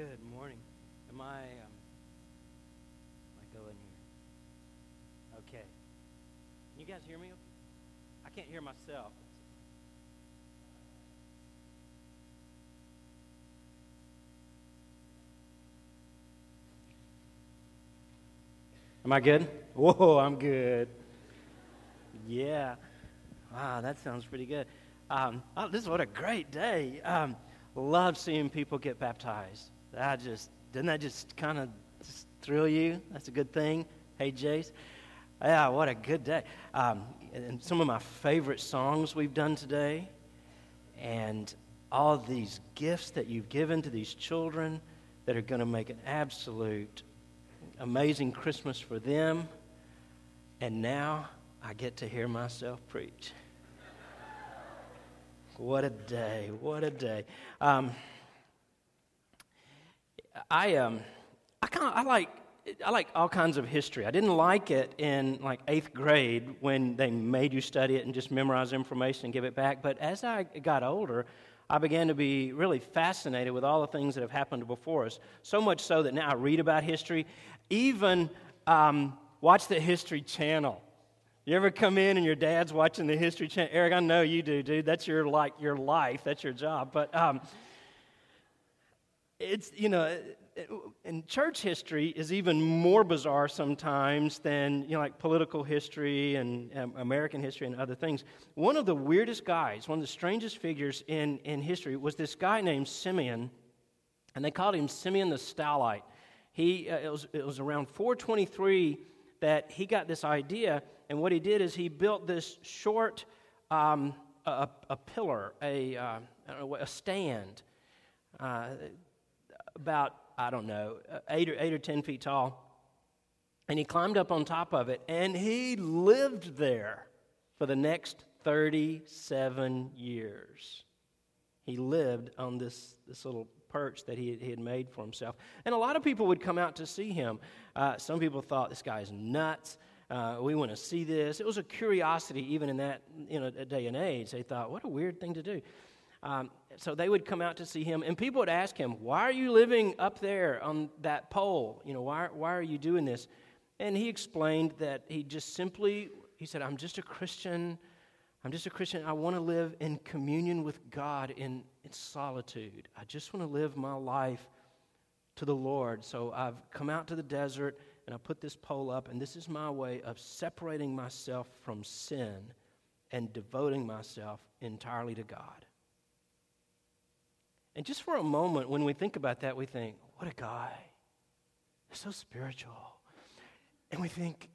Good morning. Am I um, am I going here? Okay. Can you guys hear me? I can't hear myself. Am I good? Whoa, I'm good. Yeah. Wow, that sounds pretty good. Um, oh, this is what a great day. Um, love seeing people get baptized. That just didn't that just kind of thrill you? That's a good thing. Hey, Jace. Yeah, what a good day. Um, and some of my favorite songs we've done today, and all these gifts that you've given to these children that are going to make an absolute amazing Christmas for them. And now I get to hear myself preach. What a day. What a day. Um, I, um, I, kind of, I like I like all kinds of history. I didn't like it in like eighth grade when they made you study it and just memorize information and give it back. But as I got older, I began to be really fascinated with all the things that have happened before us. So much so that now I read about history even um, watch the History Channel. You ever come in and your dad's watching the History Channel? Eric, I know you do, dude. That's your like your life. That's your job. But um, it's you know, and church history is even more bizarre sometimes than you know, like political history and um, American history and other things. One of the weirdest guys, one of the strangest figures in in history, was this guy named Simeon, and they called him Simeon the Stylite. He, uh, it, was, it was around 423 that he got this idea, and what he did is he built this short um, a, a, pillar, a, uh, a stand, uh, about, I don't know, eight or, eight or ten feet tall. And he climbed up on top of it, and he lived there for the next 37 years. He lived on this, this little perch that he, he had made for himself. And a lot of people would come out to see him. Uh, some people thought this guy's nuts. Uh, we want to see this. It was a curiosity, even in that you know, day and age. They thought, what a weird thing to do. Um, so they would come out to see him, and people would ask him, Why are you living up there on that pole? You know, why, why are you doing this? And he explained that he just simply, he said, I'm just a Christian. I'm just a Christian. I want to live in communion with God in, in solitude. I just want to live my life to the Lord. So I've come out to the desert and I put this pole up, and this is my way of separating myself from sin and devoting myself entirely to God. And just for a moment, when we think about that, we think, what a guy. so spiritual. And we think,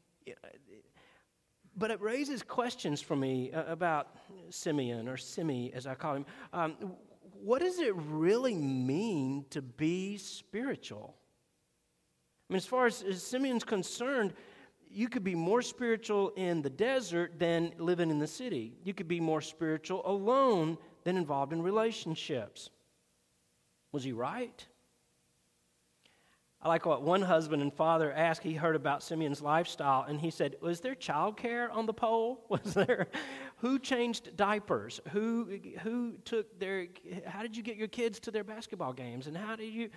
but it raises questions for me uh, about Simeon, or Simi as I call him. Um, what does it really mean to be spiritual? I mean, as far as, as Simeon's concerned, you could be more spiritual in the desert than living in the city. You could be more spiritual alone than involved in relationships. Was he right? I like what one husband and father asked. He heard about Simeon's lifestyle and he said, Was there childcare on the pole? Was there who changed diapers? Who who took their how did you get your kids to their basketball games? And how did you,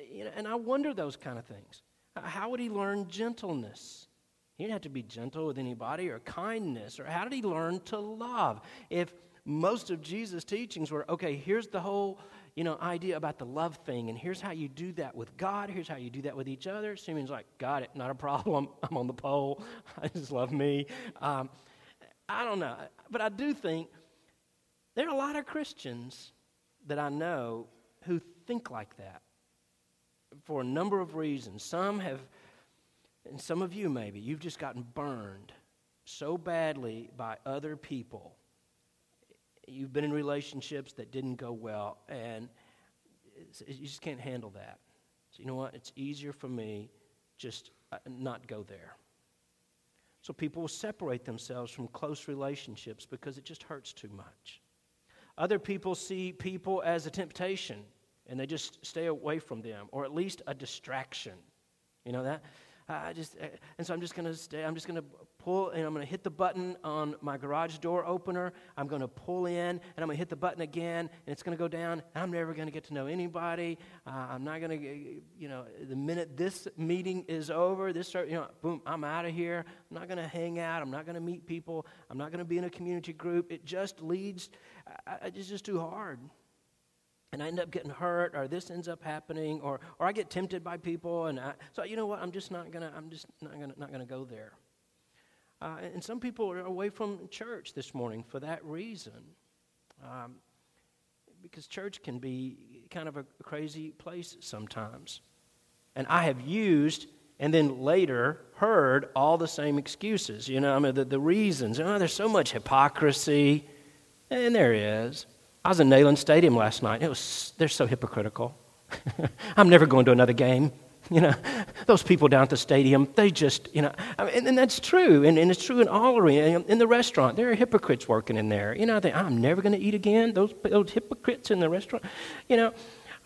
you know, and I wonder those kind of things. How would he learn gentleness? He didn't have to be gentle with anybody or kindness, or how did he learn to love? If most of Jesus' teachings were, okay, here's the whole you know, idea about the love thing, and here's how you do that with God, here's how you do that with each other. Simeon's like, got it, not a problem. I'm on the pole. I just love me. Um, I don't know, but I do think there are a lot of Christians that I know who think like that for a number of reasons. Some have, and some of you maybe, you've just gotten burned so badly by other people you've been in relationships that didn't go well, and you just can't handle that. So, you know what? It's easier for me just uh, not go there. So, people will separate themselves from close relationships because it just hurts too much. Other people see people as a temptation and they just stay away from them, or at least a distraction. You know that? I just, uh, and so I'm just going to stay. I'm just going to pull, and I'm going to hit the button on my garage door opener. I'm going to pull in, and I'm going to hit the button again, and it's going to go down. I'm never going to get to know anybody. Uh, I'm not going to, you know, the minute this meeting is over, this start, you know, boom, I'm out of here. I'm not going to hang out. I'm not going to meet people. I'm not going to be in a community group. It just leads. I, it's just too hard and I end up getting hurt, or this ends up happening, or, or I get tempted by people, and I, so you know what? I'm just not gonna. I'm just not gonna not gonna go there. Uh, and some people are away from church this morning for that reason, um, because church can be kind of a crazy place sometimes. And I have used and then later heard all the same excuses. You know, I mean, the, the reasons. Oh, there's so much hypocrisy, and there is. I was in Neyland Stadium last night. It was, they're so hypocritical. I'm never going to another game. You know, those people down at the stadium, they just, you know, I mean, and, and, that's true. And, and, it's true in all arenas. In the restaurant, there are hypocrites working in there. You know, think, I'm never going to eat again. Those, those hypocrites in the restaurant, you know.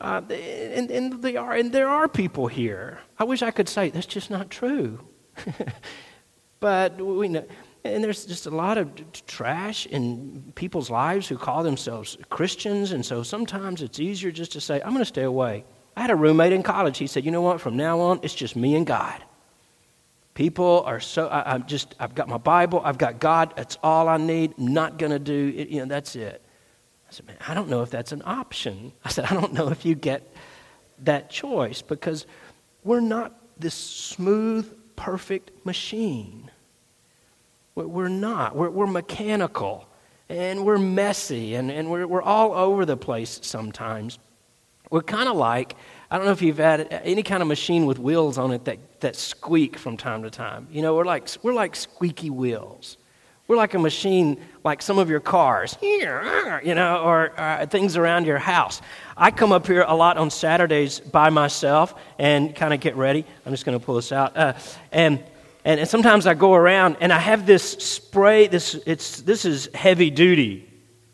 Uh, and, and, they are, and there are people here. I wish I could say that's just not true. but we know, and there's just a lot of trash in people's lives who call themselves Christians. And so sometimes it's easier just to say, I'm going to stay away. I had a roommate in college. He said, You know what? From now on, it's just me and God. People are so, I, am just, I've got my Bible, I've got God, that's all I need. I'm not going to do it, you know, that's it. I said, Man, I don't know if that's an option. I said, I don't know if you get that choice because we're not this smooth, perfect machine. We're not. We're, we're mechanical and we're messy and, and we're, we're all over the place sometimes. We're kind of like, I don't know if you've had any kind of machine with wheels on it that, that squeak from time to time. You know, we're like, we're like squeaky wheels. We're like a machine, like some of your cars, you know, or uh, things around your house. I come up here a lot on Saturdays by myself and kind of get ready. I'm just going to pull this out. Uh, and and, and sometimes I go around and I have this spray. This, it's, this is heavy duty.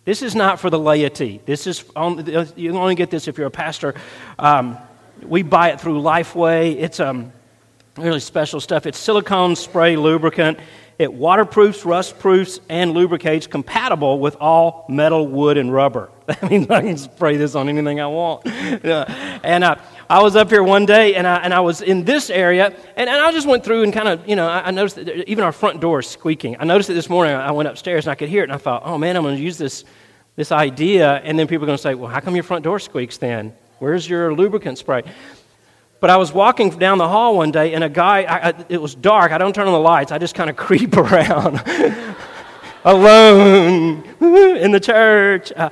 This is not for the laity. This is on, you only get this if you're a pastor. Um, we buy it through Lifeway. It's um, really special stuff. It's silicone spray lubricant. It waterproofs, rust proofs, and lubricates, compatible with all metal, wood, and rubber. That means I can spray this on anything I want. And uh, I was up here one day and I, and I was in this area and, and I just went through and kind of, you know, I, I noticed that even our front door is squeaking. I noticed it this morning. I went upstairs and I could hear it and I thought, oh man, I'm going to use this, this idea. And then people are going to say, well, how come your front door squeaks then? Where's your lubricant spray? But I was walking down the hall one day and a guy, I, I, it was dark. I don't turn on the lights. I just kind of creep around alone in the church. Uh,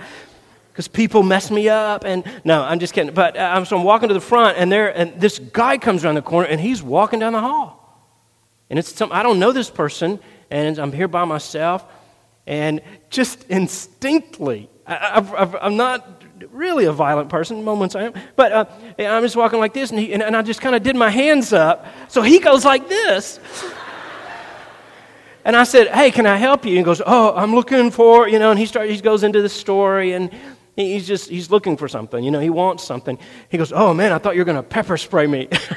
because people mess me up. And no, I'm just kidding. But uh, so I'm walking to the front, and there, and this guy comes around the corner, and he's walking down the hall. And it's some, I don't know this person, and I'm here by myself, and just instinctly, I, am not really a violent person. Moments I am, but uh, I'm just walking like this, and, he, and, and I just kind of did my hands up. So he goes like this. And I said, Hey, can I help you? And he goes, Oh, I'm looking for, you know, and he starts, he goes into the story and He's just, he's looking for something. You know, he wants something. He goes, Oh man, I thought you were going to pepper spray me.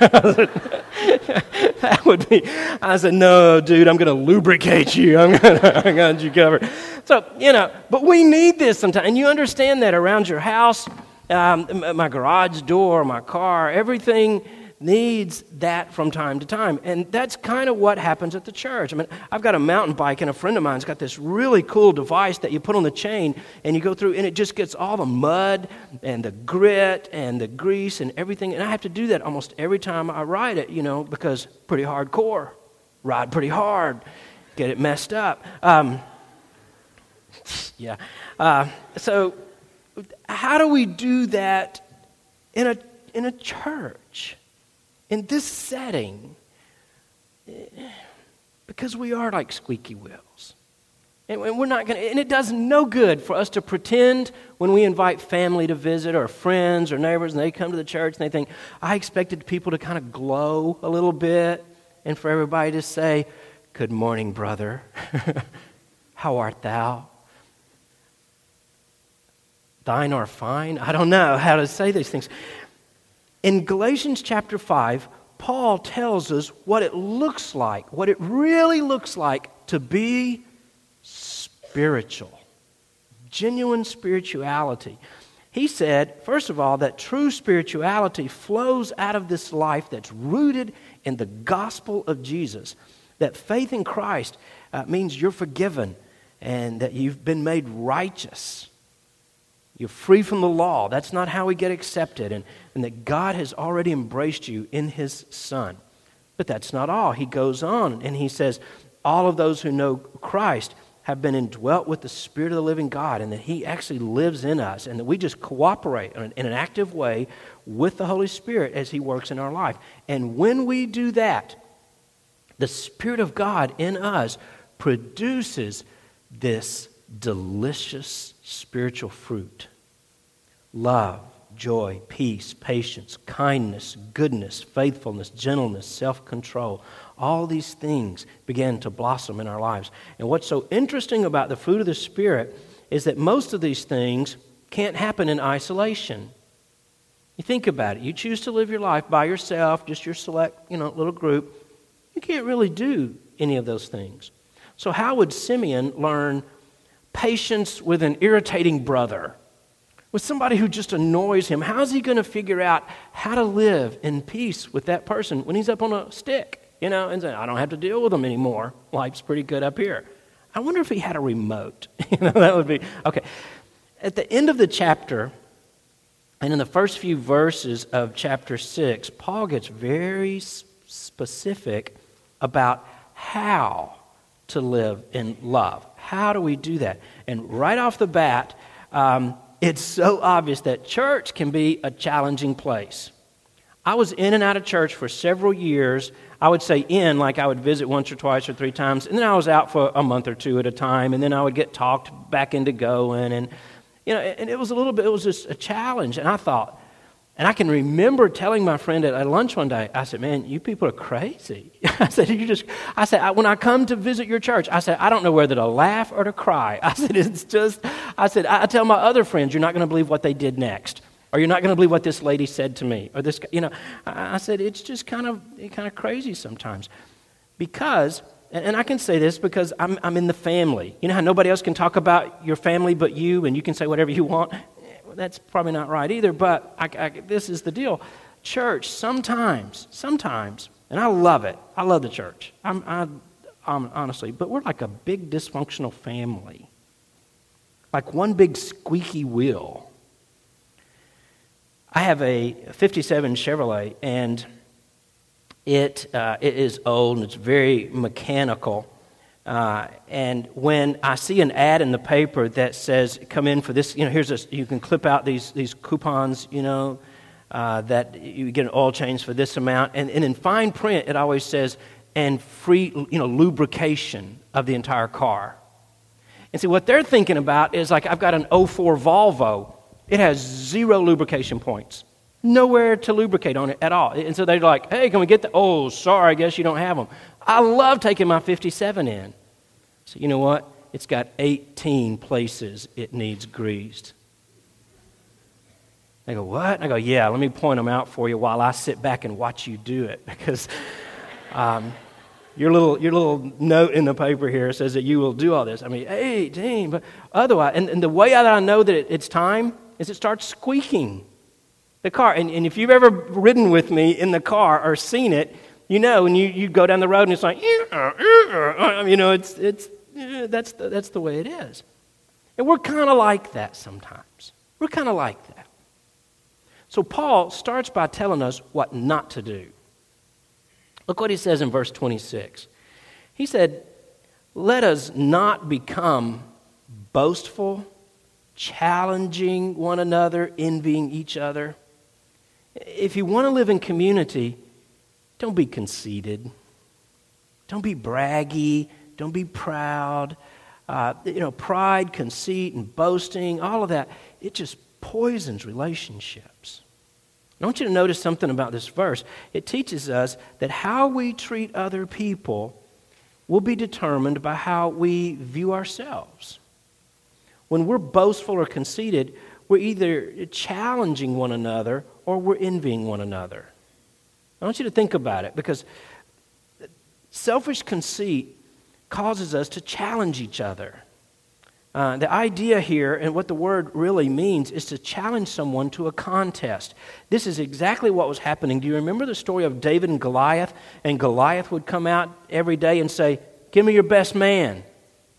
that would be, I said, No, dude, I'm going to lubricate you. I'm going to, I got you covered. So, you know, but we need this sometimes. And you understand that around your house, um, my garage door, my car, everything needs that from time to time. And that's kind of what happens at the church. I mean, I've got a mountain bike, and a friend of mine's got this really cool device that you put on the chain, and you go through, and it just gets all the mud and the grit and the grease and everything. And I have to do that almost every time I ride it, you know, because pretty hardcore. Ride pretty hard, get it messed up. Um, yeah. Uh, so, how do we do that in a, in a church? In this setting, because we are like squeaky wheels. And we're not going and it does no good for us to pretend when we invite family to visit or friends or neighbors and they come to the church and they think, I expected people to kind of glow a little bit and for everybody to say, Good morning, brother. How art thou? Thine are fine. I don't know how to say these things. In Galatians chapter 5, Paul tells us what it looks like, what it really looks like to be spiritual, genuine spirituality. He said, first of all, that true spirituality flows out of this life that's rooted in the gospel of Jesus. That faith in Christ uh, means you're forgiven and that you've been made righteous. You're free from the law. That's not how we get accepted. And, and that God has already embraced you in His Son. But that's not all. He goes on and he says, All of those who know Christ have been indwelt with the Spirit of the living God and that He actually lives in us and that we just cooperate in an active way with the Holy Spirit as He works in our life. And when we do that, the Spirit of God in us produces this delicious spiritual fruit love, joy, peace, patience, kindness, goodness, faithfulness, gentleness, self control all these things began to blossom in our lives. And what's so interesting about the fruit of the Spirit is that most of these things can't happen in isolation. You think about it. You choose to live your life by yourself, just your select, you know, little group. You can't really do any of those things. So how would Simeon learn patience with an irritating brother? With somebody who just annoys him, how's he going to figure out how to live in peace with that person when he's up on a stick? you know, and say, I don't have to deal with him anymore. Life's pretty good up here. I wonder if he had a remote. you know, that would be okay. At the end of the chapter, and in the first few verses of chapter 6, Paul gets very specific about how to live in love. How do we do that? And right off the bat, um, it's so obvious that church can be a challenging place. I was in and out of church for several years I would say in, like I would visit once or twice or three times, and then I was out for a month or two at a time, and then I would get talked back into going, and you know, and it was a little bit, it was just a challenge, and I thought, and I can remember telling my friend at, lunch one day, I said, "Man, you people are crazy." I said, "You just," I said, I, "When I come to visit your church, I said, I don't know whether to laugh or to cry." I said, "It's just," I said, I, I tell my other friends, you're not going to believe what they did next." or you're not going to believe what this lady said to me or this you know i said it's just kind of kind of crazy sometimes because and i can say this because I'm, I'm in the family you know how nobody else can talk about your family but you and you can say whatever you want that's probably not right either but I, I, this is the deal. Church sometimes sometimes and i love it. I love the church. I'm, I, I'm honestly but we're like a big dysfunctional family. Like one big squeaky wheel. I have a 57 Chevrolet, and it, uh, it is old and it's very mechanical. Uh, and when I see an ad in the paper that says, come in for this, you know, here's a, you can clip out these, these coupons, you know, uh, that you get an oil change for this amount. And, and in fine print, it always says, and free, you know, lubrication of the entire car. And see, what they're thinking about is like, I've got an 04 Volvo. It has zero lubrication points. Nowhere to lubricate on it at all. And so they're like, hey, can we get the, oh, sorry, I guess you don't have them. I love taking my 57 in. So you know what? It's got 18 places it needs greased. They go, what? I go, yeah, let me point them out for you while I sit back and watch you do it. Because um, your, little, your little note in the paper here says that you will do all this. I mean, 18, but otherwise, and, and the way that I know that it, it's time is it starts squeaking. The car, and, and if you've ever ridden with me in the car or seen it, you know, and you, you go down the road and it's like, you know, it's, it's, that's, the, that's the way it is. And we're kind of like that sometimes. We're kind of like that. So Paul starts by telling us what not to do. Look what he says in verse 26. He said, Let us not become boastful challenging one another, envying each other. If you want to live in community, don't be conceited. Don't be braggy. Don't be proud. Uh, you know, pride, conceit, and boasting, all of that, it just poisons relationships. I want you to notice something about this verse. It teaches us that how we treat other people will be determined by how we view ourselves. When we're boastful or conceited, we're either challenging one another or we're envying one another. I want you to think about it because selfish conceit causes us to challenge each other. Uh, the idea here and what the word really means is to challenge someone to a contest. This is exactly what was happening. Do you remember the story of David and Goliath? And Goliath would come out every day and say, Give me your best man.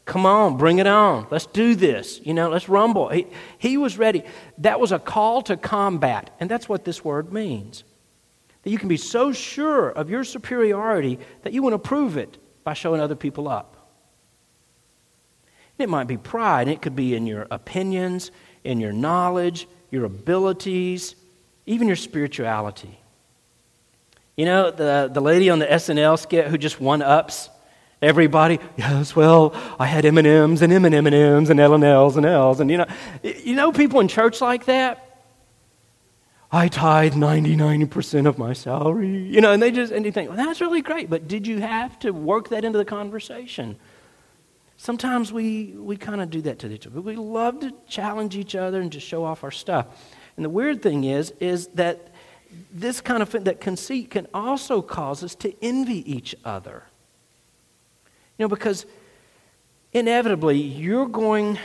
Come on, bring it on. Let's do this. You know, let's rumble. He, he was ready. That was a call to combat. And that's what this word means. That you can be so sure of your superiority that you want to prove it by showing other people up. It might be pride, and it could be in your opinions, in your knowledge, your abilities, even your spirituality. You know, the, the lady on the SNL skit who just one ups everybody. Yes, well, I had M&Ms and M&Ms and L and L's and L's. And, you know, you know people in church like that? I tithe 99% of my salary. You know, and they just, and you think, well, that's really great. But did you have to work that into the conversation? Sometimes we, we kind of do that to each other. We love to challenge each other and just show off our stuff. And the weird thing is, is that this kind of that conceit can also cause us to envy each other. You know, because inevitably you're going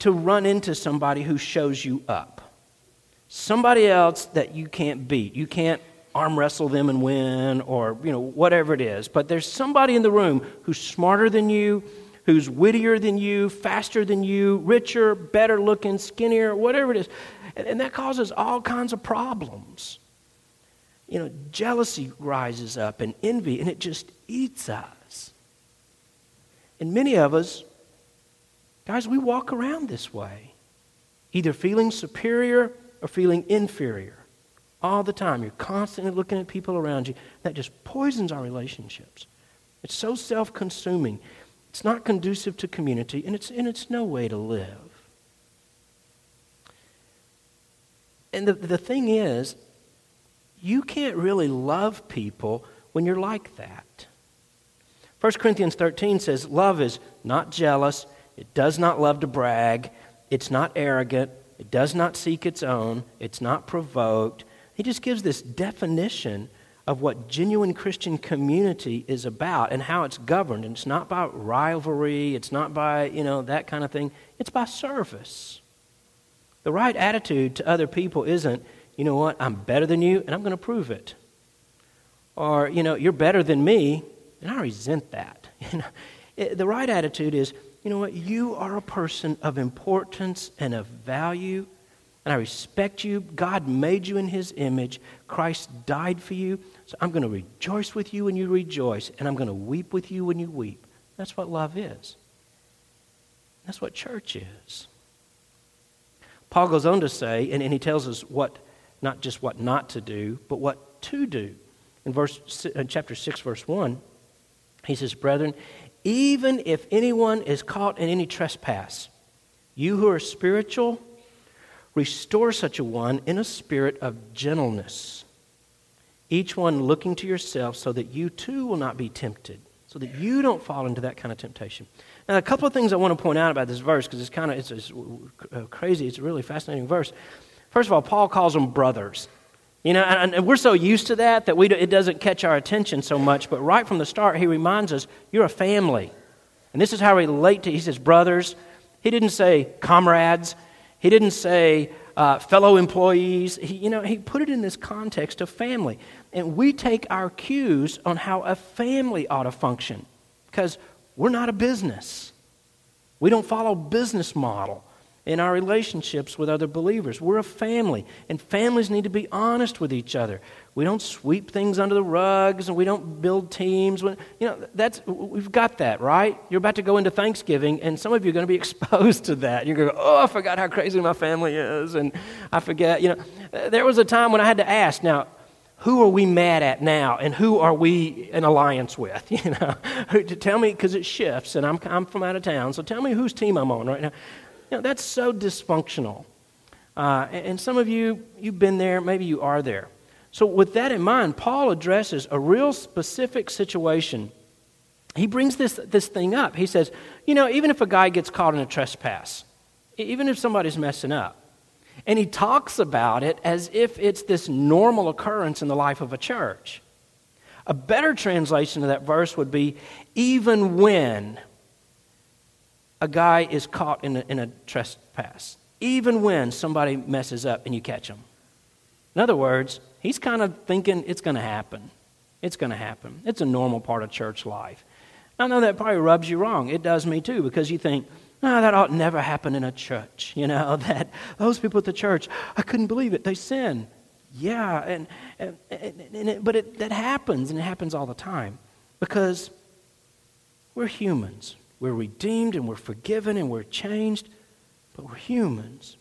to run into somebody who shows you up. Somebody else that you can't beat. You can't arm wrestle them and win or, you know, whatever it is. But there's somebody in the room who's smarter than you, who's wittier than you, faster than you, richer, better looking, skinnier, whatever it is. And that causes all kinds of problems. You know, jealousy rises up and envy, and it just eats us. And many of us, guys, we walk around this way, either feeling superior or feeling inferior all the time. You're constantly looking at people around you. That just poisons our relationships. It's so self consuming. It's not conducive to community, and it's, and it's no way to live. And the, the thing is, you can't really love people when you're like that. 1 Corinthians 13 says, Love is not jealous, it does not love to brag, it's not arrogant, it does not seek its own, it's not provoked. He just gives this definition of what genuine Christian community is about and how it's governed. And it's not by rivalry, it's not by, you know, that kind of thing. It's by service. The right attitude to other people isn't, you know what, I'm better than you and I'm going to prove it. Or, you know, you're better than me and I resent that. You know, the right attitude is, you know what, you are a person of importance and of value and I respect you. God made you in his image. Christ died for you. So I'm going to rejoice with you when you rejoice, and I'm going to weep with you when you weep. That's what love is. That's what church is. Paul goes on to say, and, and he tells us what, not just what not to do, but what to do. In, verse, in uh, chapter 6, verse 1, he says, Brethren, even if anyone is caught in any trespass, you who are spiritual, restore such a one in a spirit of gentleness each one looking to yourself so that you too will not be tempted, so that you don't fall into that kind of temptation. Now, a couple of things I want to point out about this verse because it's kind of it's, it's uh, crazy. It's a really fascinating verse. First of all, Paul calls them brothers. You know, and, we're so used to that that we do, it doesn't catch our attention so much. But right from the start, he reminds us, you're a family. And this is how we relate to, he says, brothers. He didn't say comrades. He didn't say uh, fellow employees. He, you know, he put it in this context of family. And we take our cues on how a family ought to function because we're not a business. We don't follow business model in our relationships with other believers. We're a family, and families need to be honest with each other. We don't sweep things under the rugs, and we don't build teams. You know, that's we've got that right. You're about to go into Thanksgiving, and some of you are going to be exposed to that. You're going to go, "Oh, I forgot how crazy my family is," and I forget. You know, there was a time when I had to ask. Now, who are we mad at now and who are we in alliance with you know tell me because it shifts and I'm, I'm from out of town so tell me whose team i'm on right now you know, that's so dysfunctional. Uh, and, some of you you've been there maybe you are there. So with that in mind paul addresses a real specific situation. He brings this, this thing up. He says you know even if a guy gets caught in a trespass even if somebody's messing up and he talks about it as if it's this normal occurrence in the life of a church. A better translation of that verse would be even when a guy is caught in a, in a trespass, even when somebody messes up and you catch him. In other words, he's kind of thinking it's going to happen. It's going to happen. It's a normal part of church life. I know that probably rubs you wrong. It does me too, because you think, no, that ought never happen in a church. You know, that those people at the church, I couldn't believe it. They sin. Yeah, and, and, and it, but it, that happens, and it happens all the time because we're humans. We're redeemed and we're forgiven and we're changed, but we're humans.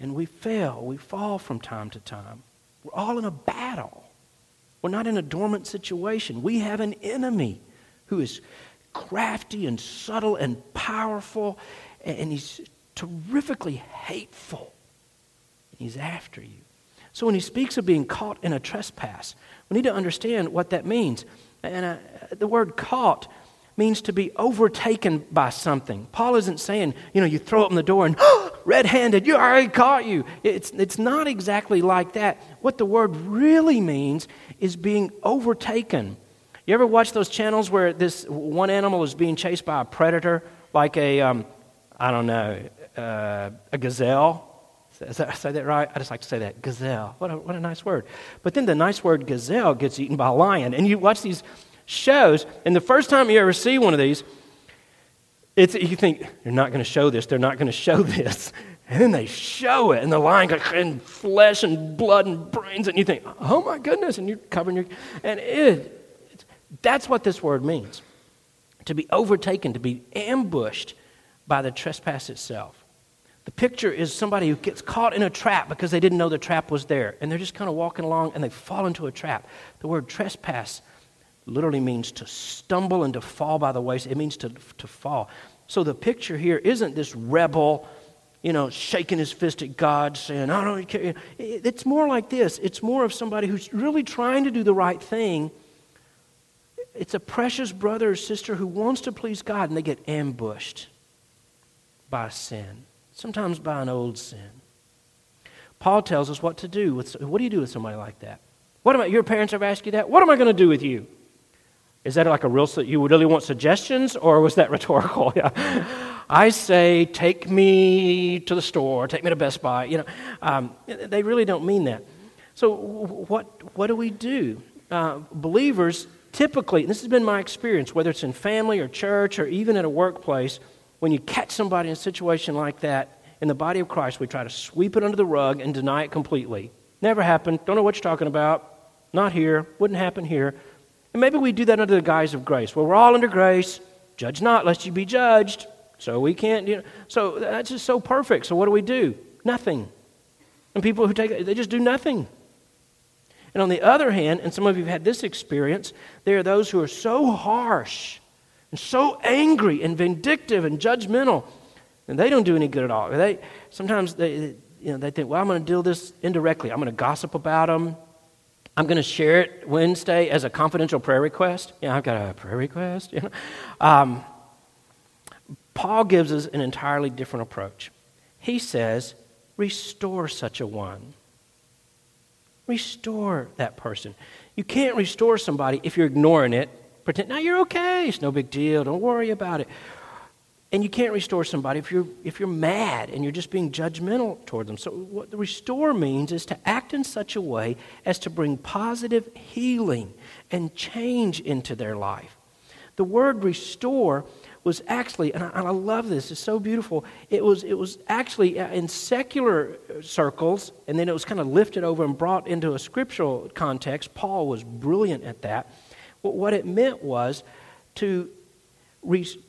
And we fail, we fall from time to time. We're all in a battle. We're not in a dormant situation. We have an enemy who is crafty and subtle and powerful, and he's terrifically hateful. He's after you. So when he speaks of being caught in a trespass, we need to understand what that means. And uh, the word caught means to be overtaken by something. Paul isn't saying, you know, you throw open the door and red handed, you already caught you. It's, it's not exactly like that. What the word really means is being overtaken. You ever watch those channels where this one animal is being chased by a predator, like a, um, I don't know, uh, a gazelle? Is that, say that right? I just like to say that gazelle. What a, what a nice word. But then the nice word gazelle gets eaten by a lion. And you watch these shows. And the first time you ever see one of these, it's, you think, they're not going to show this, they're not going to show this. And then they show it, and the lion goes in flesh and blood and brains, and you think, oh my goodness, and you're covering your. And it, that's what this word means to be overtaken, to be ambushed by the trespass itself. The picture is somebody who gets caught in a trap because they didn't know the trap was there, and they're just kind of walking along and they fall into a trap. The word trespass literally means to stumble and to fall by the wayside. It means to, to fall. So the picture here isn't this rebel, you know, shaking his fist at God, saying, I don't care. It's more like this it's more of somebody who's really trying to do the right thing. It's a precious brother or sister who wants to please God, and they get ambushed by sin, sometimes by an old sin. Paul tells us what to do. With, what do you do with somebody like that? What am I, your parents ever asked you that? What am I going to do with you? Is that like a real, you would really want suggestions or was that rhetorical? Yeah. I say, take me to the store, take me to Best Buy. You know, um, they really don't mean that. So, what, what do we do? Uh, believers typically, and this has been my experience, whether it's in family or church or even at a workplace, when you catch somebody in a situation like that, in the body of Christ, we try to sweep it under the rug and deny it completely. Never happened. Don't know what you're talking about. Not here. Wouldn't happen here. And maybe we do that under the guise of grace. Well, we're all under grace. Judge not, lest you be judged. So we can't, you know. So that's just so perfect. So what do we do? Nothing. And people who take it, they just do nothing. And on the other hand, and some of you have had this experience, there are those who are so harsh and so angry and vindictive and judgmental, and they don't do any good at all. They sometimes they, you know, they think, well, I'm going to deal this indirectly. I'm going to gossip about them. I'm going to share it Wednesday as a confidential prayer request. Yeah, I've got a prayer request. You know? um, Paul gives us an entirely different approach. He says, restore such a one. Restore that person. You can't restore somebody if you're ignoring it. Pretend, now you're okay. It's no big deal. Don't worry about it. And you can't restore somebody if you're, if you're mad and you're just being judgmental toward them. So, what the restore means is to act in such a way as to bring positive healing and change into their life. The word restore was actually, and I, and I love this, it's so beautiful. It was, it was actually uh, in secular circles, and then it was kind of lifted over and brought into a scriptural context. Paul was brilliant at that. But what it meant was to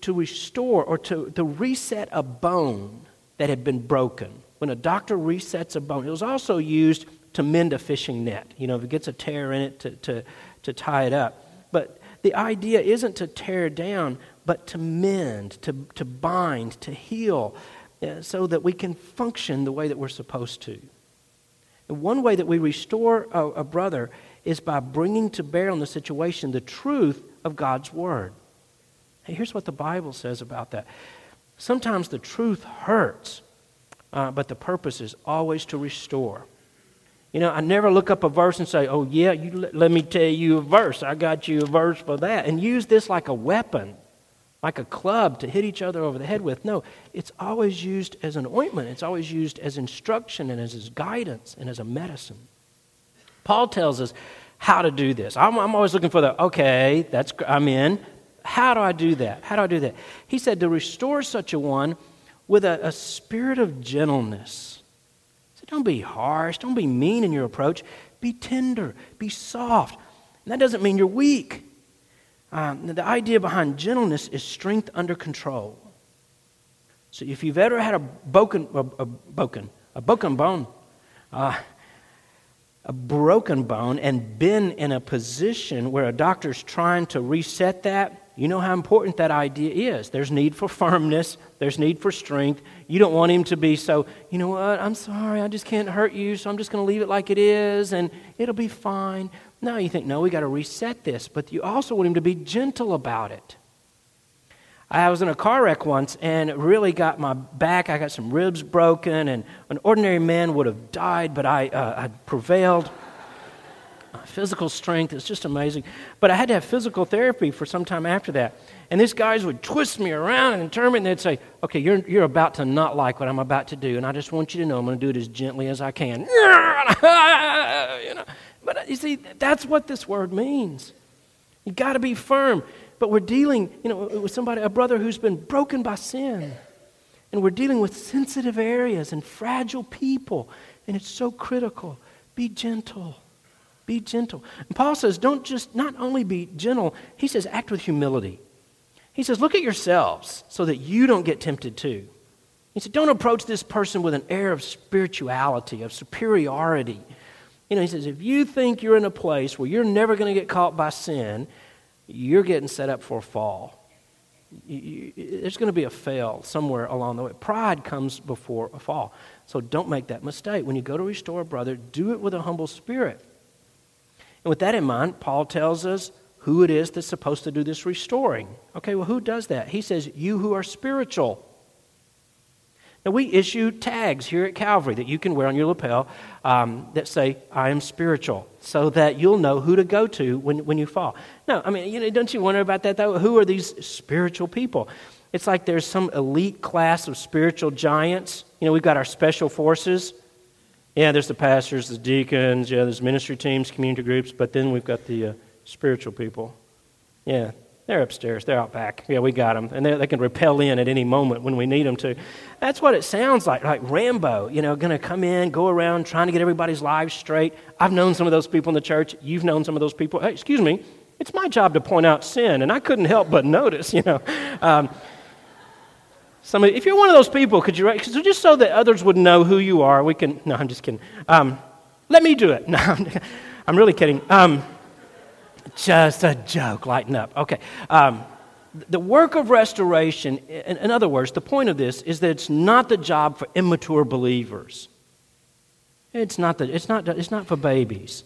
to restore or to, to reset a bone that had been broken. When a doctor resets a bone, it was also used to mend a fishing net. You know, if it gets a tear in it, to, to, to tie it up. But the idea isn't to tear down, but to mend, to, to bind, to heal, uh, so that we can function the way that we're supposed to. And one way that we restore a, a brother is by bringing to bear on the situation the truth of God's Word. Hey, here's what the Bible says about that. Sometimes the truth hurts, uh, but the purpose is always to restore. You know, I never look up a verse and say, oh, yeah, you, let me tell you a verse. I got you a verse for that. And use this like a weapon, like a club to hit each other over the head with. No, it's always used as an ointment, it's always used as instruction and as guidance and as a medicine. Paul tells us how to do this. I'm, I'm always looking for the, okay, that's, I'm in. How do I do that? How do I do that? He said, to restore such a one with a, a spirit of gentleness So don't be harsh. Don't be mean in your approach. Be tender. Be soft. And that doesn't mean you're weak. Um, the idea behind gentleness is strength under control. So if you've ever had a broken, a, a broken, a broken bone, uh, a broken bone, and been in a position where a doctor's trying to reset that, you know how important that idea is. There's need for firmness, there's need for strength. You don't want him to be so, you know what, I'm sorry, I just can't hurt you, so I'm just going to leave it like it is and it'll be fine. No, you think, no, we got to reset this. But you also want him to be gentle about it. I was in a car wreck once and it really got my back. I got some ribs broken, and an ordinary man would have died, but I, uh, I prevailed physical strength is just amazing. But I had to have physical therapy for some time after that. And these guys would twist me around and turn me, and they'd say, Okay, you're, you're about to not like what I'm about to do, and I just want you to know I'm going to do it as gently as I can. you know? But uh, you see, that's what this word means. You got to be firm. But we're dealing, you know, with somebody, a brother who's been broken by sin. And we're dealing with sensitive areas and fragile people. And it's so critical. Be gentle. Be gentle. And Paul says, don't just not only be gentle, he says, act with humility. He says, look at yourselves so that you don't get tempted too. He said, don't approach this person with an air of spirituality, of superiority. You know, he says, if you think you're in a place where you're never going to get caught by sin, you're getting set up for a fall. You, you, there's going to be a fail somewhere along the way. Pride comes before a fall. So don't make that mistake. When you go to restore a brother, do it with a humble spirit. And with that in mind, Paul tells us who it is that's supposed to do this restoring. Okay, well, who does that? He says, You who are spiritual. Now, we issue tags here at Calvary that you can wear on your lapel um, that say, I am spiritual, so that you'll know who to go to when, when you fall. No, I mean, you know, don't you wonder about that, though? Who are these spiritual people? It's like there's some elite class of spiritual giants. You know, we've got our special forces. Yeah, there's the pastors, the deacons, yeah, there's ministry teams, community groups, but then we've got the uh, spiritual people. Yeah, they're upstairs, they're out back. Yeah, we got them. And they can repel in at any moment when we need them to. That's what it sounds like, like Rambo, you know, going to come in, go around trying to get everybody's lives straight. I've known some of those people in the church. You've known some of those people. Hey, excuse me, it's my job to point out sin, and I couldn't help but notice, you know. Um, Somebody, if you're one of those people, could you write? So just so that others would know who you are, we can. No, I'm just kidding. Um, let me do it. No, I'm, I'm really kidding. Um, just a joke. Lighten up. Okay. Um, the work of restoration, in, in other words, the point of this is that it's not the job for immature believers. It's not, the, it's not, it's not for babies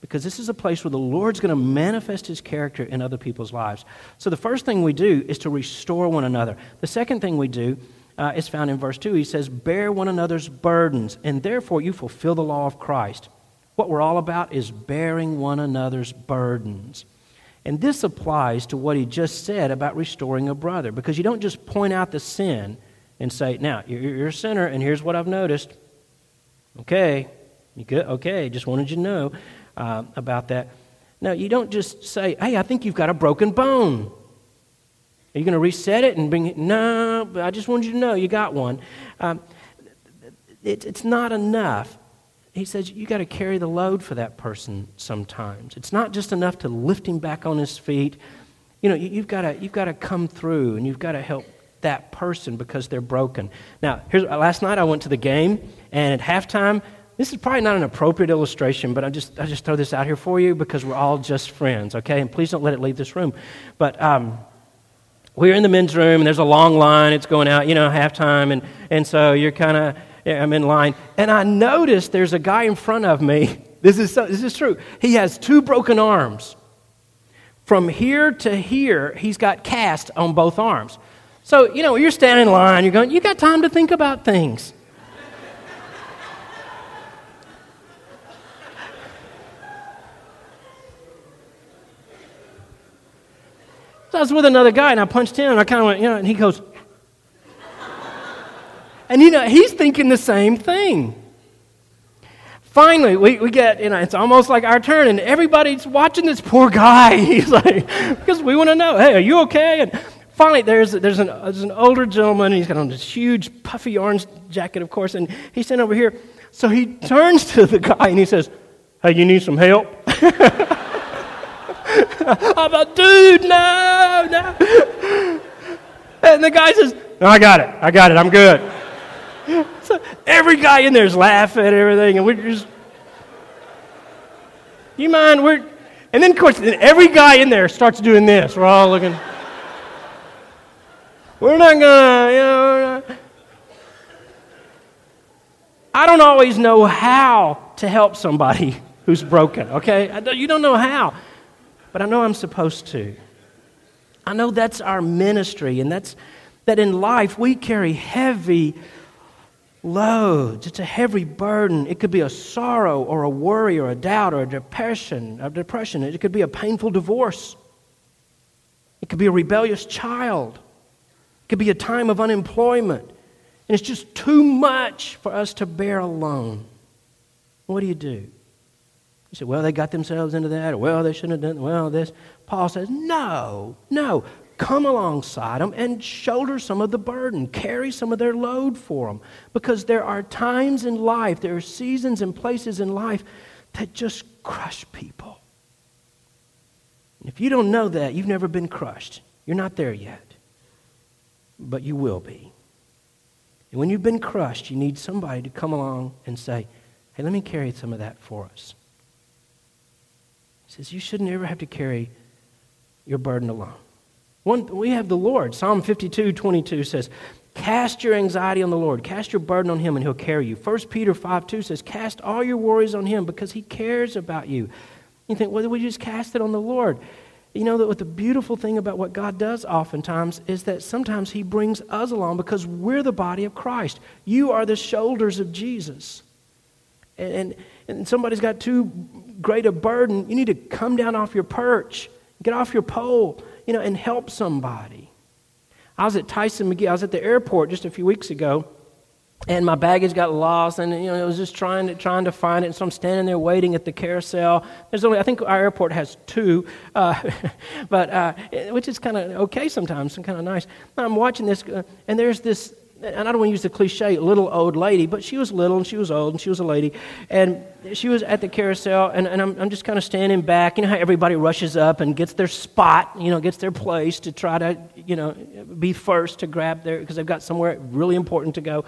because this is a place where the Lord's going to manifest his character in other people's lives. So the first thing we do is to restore one another. The second thing we do uh, is found in verse 2. He says, Bear one another's burdens, and therefore you fulfill the law of Christ. What we're all about is bearing one another's burdens. And this applies to what he just said about restoring a brother, because you don't just point out the sin and say, Now, you're, a sinner, and here's what I've noticed. Okay, you good? Okay, just wanted you to know uh, about that. No, you don't just say, hey, I think you've got a broken bone. Are you going to reset it and bring it? No, but I just wanted you to know you got one. Um, it, it's not enough. He says you got to carry the load for that person sometimes. It's not just enough to lift him back on his feet. You know, you, have got to you've got to come through and you've got to help that person because they're broken. Now, here's last night I went to the game and at halftime this is probably not an appropriate illustration, but I just, I just throw this out here for you because we're all just friends, okay? And please don't let it leave this room. But um, we're in the men's room, and there's a long line. It's going out, you know, halftime. And, and so you're kind of, yeah, I'm in line. And I noticed there's a guy in front of me. This is, so, this is true. He has two broken arms. From here to here, he's got cast on both arms. So, you know, you're standing in line, you're going, you got time to think about things. So I was with another guy and I punched him and I kind of went, you know, and he goes, and you know, he's thinking the same thing. Finally, we, we get, you know, it's almost like our turn, and everybody's watching this poor guy. He's like, because we want to know, hey, are you okay? And finally, there's, there's, an, there's an older gentleman, he's got on this huge, puffy orange jacket, of course, and he's sitting over here. So he turns to the guy and he says, hey, you need some help? I'm like, dude, no, no. And the guy says, no, I got it. I got it. I'm good. So every guy in there is laughing at everything, and we're just, you mind? We're, and then, of course, every guy in there starts doing this. We're all looking. We're not gonna, you know. I don't always know how to help somebody who's broken, okay? you don't know how, but I know I'm supposed to. I know that's our ministry, and that's that in life we carry heavy loads. It's a heavy burden. It could be a sorrow or a worry or a doubt or a depression, a depression. It could be a painful divorce. It could be a rebellious child. It could be a time of unemployment. And it's just too much for us to bear alone. What do you do? You say, well, they got themselves into that, or well, they shouldn't have done, well, this. Paul says, no, no come alongside them and shoulder some of the burden, carry some of their load for them. Because there are times in life, there are seasons and places in life that just crush people. if you don't know that, you've never been crushed. You're not there yet. But you will be. And when you've been crushed, you need somebody to come along and say, hey, let me carry some of that for us. He says, you shouldn't ever have to carry your burden alone. One, we have the Lord. Psalm 52, 22 says, Cast your anxiety on the Lord. Cast your burden on him, and he'll carry you. 1 Peter 5, 2 says, Cast all your worries on him because he cares about you. You think, well, we just cast it on the Lord. You know that the beautiful thing about what God does oftentimes is that sometimes he brings us along because we're the body of Christ. You are the shoulders of Jesus. And, and, somebody's got too great a burden. You need to come down off your perch, get off your pole, you know, and help somebody. I was at Tyson McGhee. I was at the airport just a few weeks ago, and my baggage got lost, and you know, I was just trying to trying to find it. And so I'm standing there waiting at the carousel. There's only, I think our airport has two, uh, but uh, which is kind of okay sometimes, and kind of nice. I'm watching this, uh, and there's this and I don't want to use the cliche, little old lady, but she was little and she was old and she was a lady. And she was at the carousel, and, and I'm, I'm just kind of standing back. You know how everybody rushes up and gets their spot, you know, gets their place to try to, you know, be first to grab their, because they've got somewhere really important to go.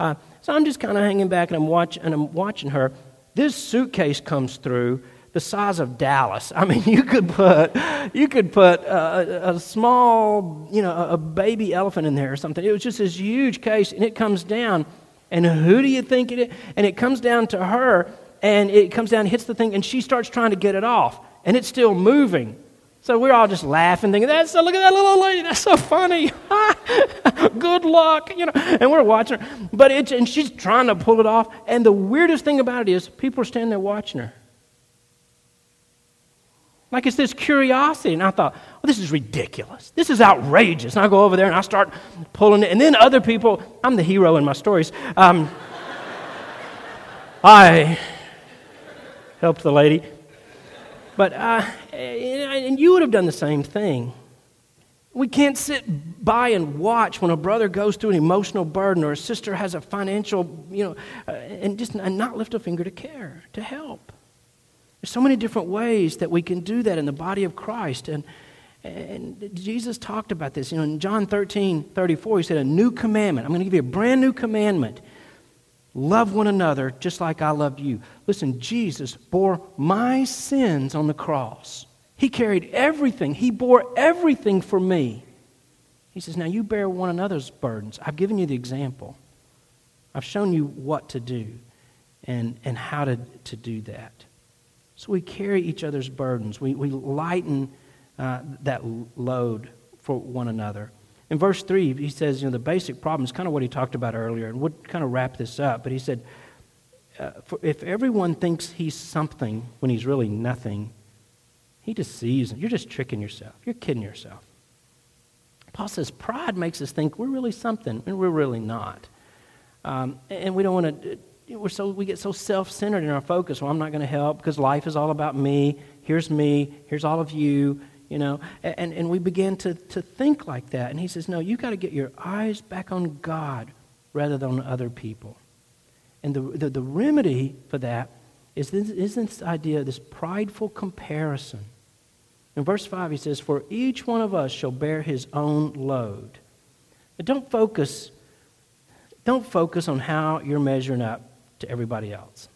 Uh, so I'm just kind of hanging back and I'm, watch, and I'm watching her. This suitcase comes through the size of Dallas. I mean, you could put you could put a, a, small, you know, a baby elephant in there or something. It was just this huge case, and it comes down. And who do you think it is? And it comes down to her, and it comes down, hits the thing, and she starts trying to get it off, and it's still moving. So we're all just laughing, thinking, "That's so, look at that little lady. That's so funny. Good luck, you know." And we're watching her, but it's and she's trying to pull it off. And the weirdest thing about it is, people are standing there watching her. Like it's this curiosity. And I thought, well, this is ridiculous. This is outrageous. And I go over there and I start pulling it. And then other people, I'm the hero in my stories. Um, I helped the lady. But, uh, and you would have done the same thing. We can't sit by and watch when a brother goes through an emotional burden or a sister has a financial, you know, uh, and just and not lift a finger to care, to help. There's so many different ways that we can do that in the body of Christ. And, and Jesus talked about this. You know, in John 13, 34, he said, A new commandment. I'm going to give you a brand new commandment. Love one another just like I loved you. Listen, Jesus bore my sins on the cross. He carried everything, He bore everything for me. He says, Now you bear one another's burdens. I've given you the example, I've shown you what to do and, and how to, to do that. So we carry each other's burdens. We, we lighten uh, that load for one another. In verse 3, he says, you know, the basic problem is kind of what he talked about earlier, and we'll kind of wrap this up. But he said, uh, if everyone thinks he's something when he's really nothing, he deceives them. You're just tricking yourself. You're kidding yourself. Paul says pride makes us think we're really something, and we're really not. Um, and we don't want to. We're so we get so self-centered in our focus. Well, I'm not going to help because life is all about me. Here's me. Here's all of you. You know, and, and we begin to, to think like that. And he says, No, you've got to get your eyes back on God rather than on other people. And the, the, the remedy for that is this, is this idea, this prideful comparison. In verse 5, he says, For each one of us shall bear his own load. But don't focus, don't focus on how you're measuring up to everybody else.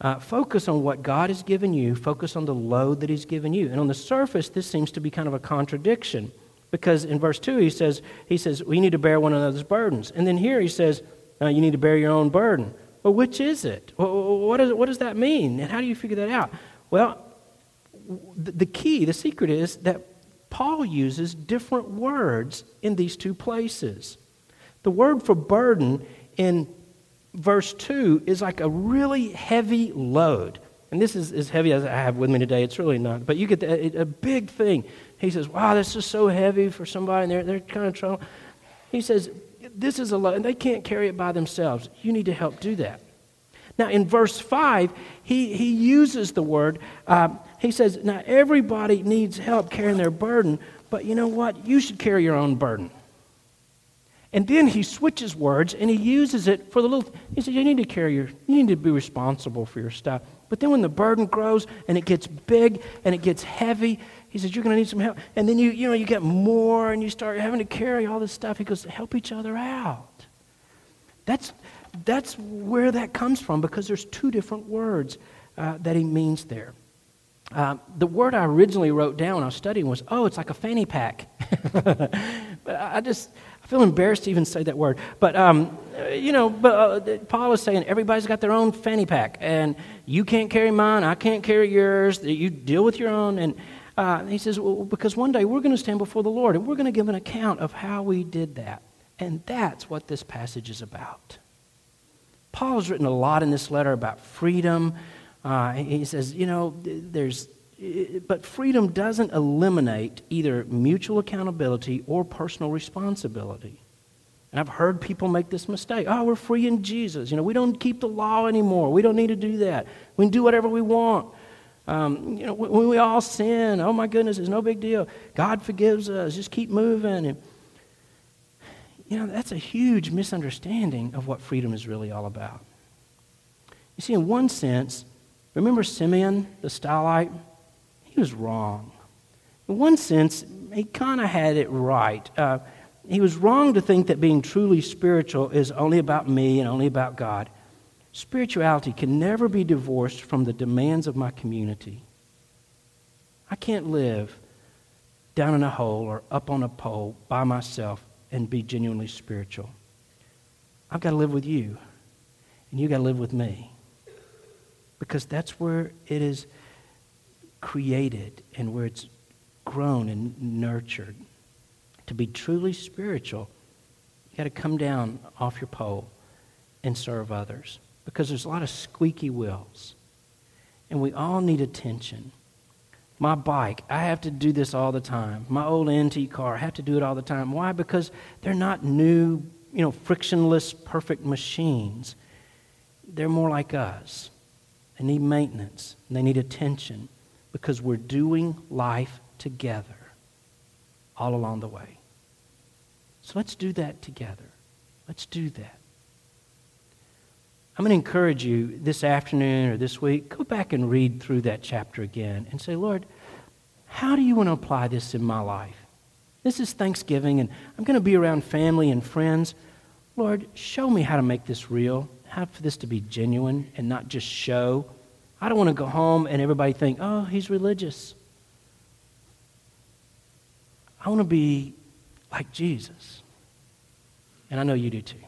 Uh, focus on what God has given you. Focus on the load that He's given you. And on the surface, this seems to be kind of a contradiction because in verse 2 he says, he says we need to bear one another's burdens. And then here he says, uh, you need to bear your own burden. Well, which is it? What, is, what does that mean? And how do you figure that out? Well, the key, the secret is that Paul uses different words in these two places. The word for burden in verse 2 is like a really heavy load. And this is as heavy as I have with me today. It's really not. But you get the, a big thing. He says, Wow, this is so heavy for somebody, and they're, they're kind of trouble. He says, This is a load, and they can't carry it by themselves. You need to help do that. Now, in verse 5, he, he uses the word, uh, he says, Now everybody needs help carrying their burden, but you know what? You should carry your own burden. And then he switches words and he uses it for the little. He says, You need to carry your, you need to be responsible for your stuff. But then when the burden grows and it gets big and it gets heavy, he says, You're going to need some help. And then you, you know, you get more and you start having to carry all this stuff. He goes, Help each other out. That's, that's where that comes from because there's two different words uh, that he means there. Uh, the word I originally wrote down when I was studying was, oh, it's like a fanny pack. but I just, I feel embarrassed to even say that word. But, um, you know, but uh, Paul is saying everybody's got their own fanny pack, and you can't carry mine, I can't carry yours. You deal with your own. And uh, he says, well, because one day we're going to stand before the Lord, and we're going to give an account of how we did that. And that's what this passage is about. Paul has written a lot in this letter about freedom. Uh, he says, you know, there's but freedom doesn't eliminate either mutual accountability or personal responsibility. And I've heard people make this mistake. Oh, we're free in Jesus. You know, we don't keep the law anymore. We don't need to do that. We can do whatever we want. Um, you know, when we all sin, oh my goodness, it's no big deal. God forgives us. Just keep moving. And, you know, that's a huge misunderstanding of what freedom is really all about. You see, in one sense, remember Simeon, the Stylite? He was wrong. In one sense, he kind of had it right. Uh, he was wrong to think that being truly spiritual is only about me and only about God. Spirituality can never be divorced from the demands of my community. I can't live down in a hole or up on a pole by myself and be genuinely spiritual. I've got to live with you, and you got to live with me. Because that's where it is created and where it's grown and nurtured. To be truly spiritual, you got to come down off your pole and serve others because there's a lot of squeaky wheels. And we all need attention. My bike, I have to do this all the time. My old antique car, I have to do it all the time. Why? Because they're not new, you know, frictionless, perfect machines. They're more like us. They need maintenance, they need attention because we're doing life together all along the way. So let's do that together. Let's do that. I'm going to encourage you this afternoon or this week, go back and read through that chapter again and say, Lord, how do you want to apply this in my life? This is Thanksgiving, and I'm going to be around family and friends. Lord, show me how to make this real, how for this to be genuine and not just show I don't want to go home and everybody think, oh, he's religious. I want to be like Jesus. And I know you do too.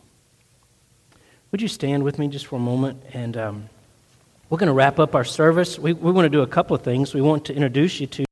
Would you stand with me just for a moment? And um, we're going to wrap up our service. We, we want to do a couple of things. We want to introduce you to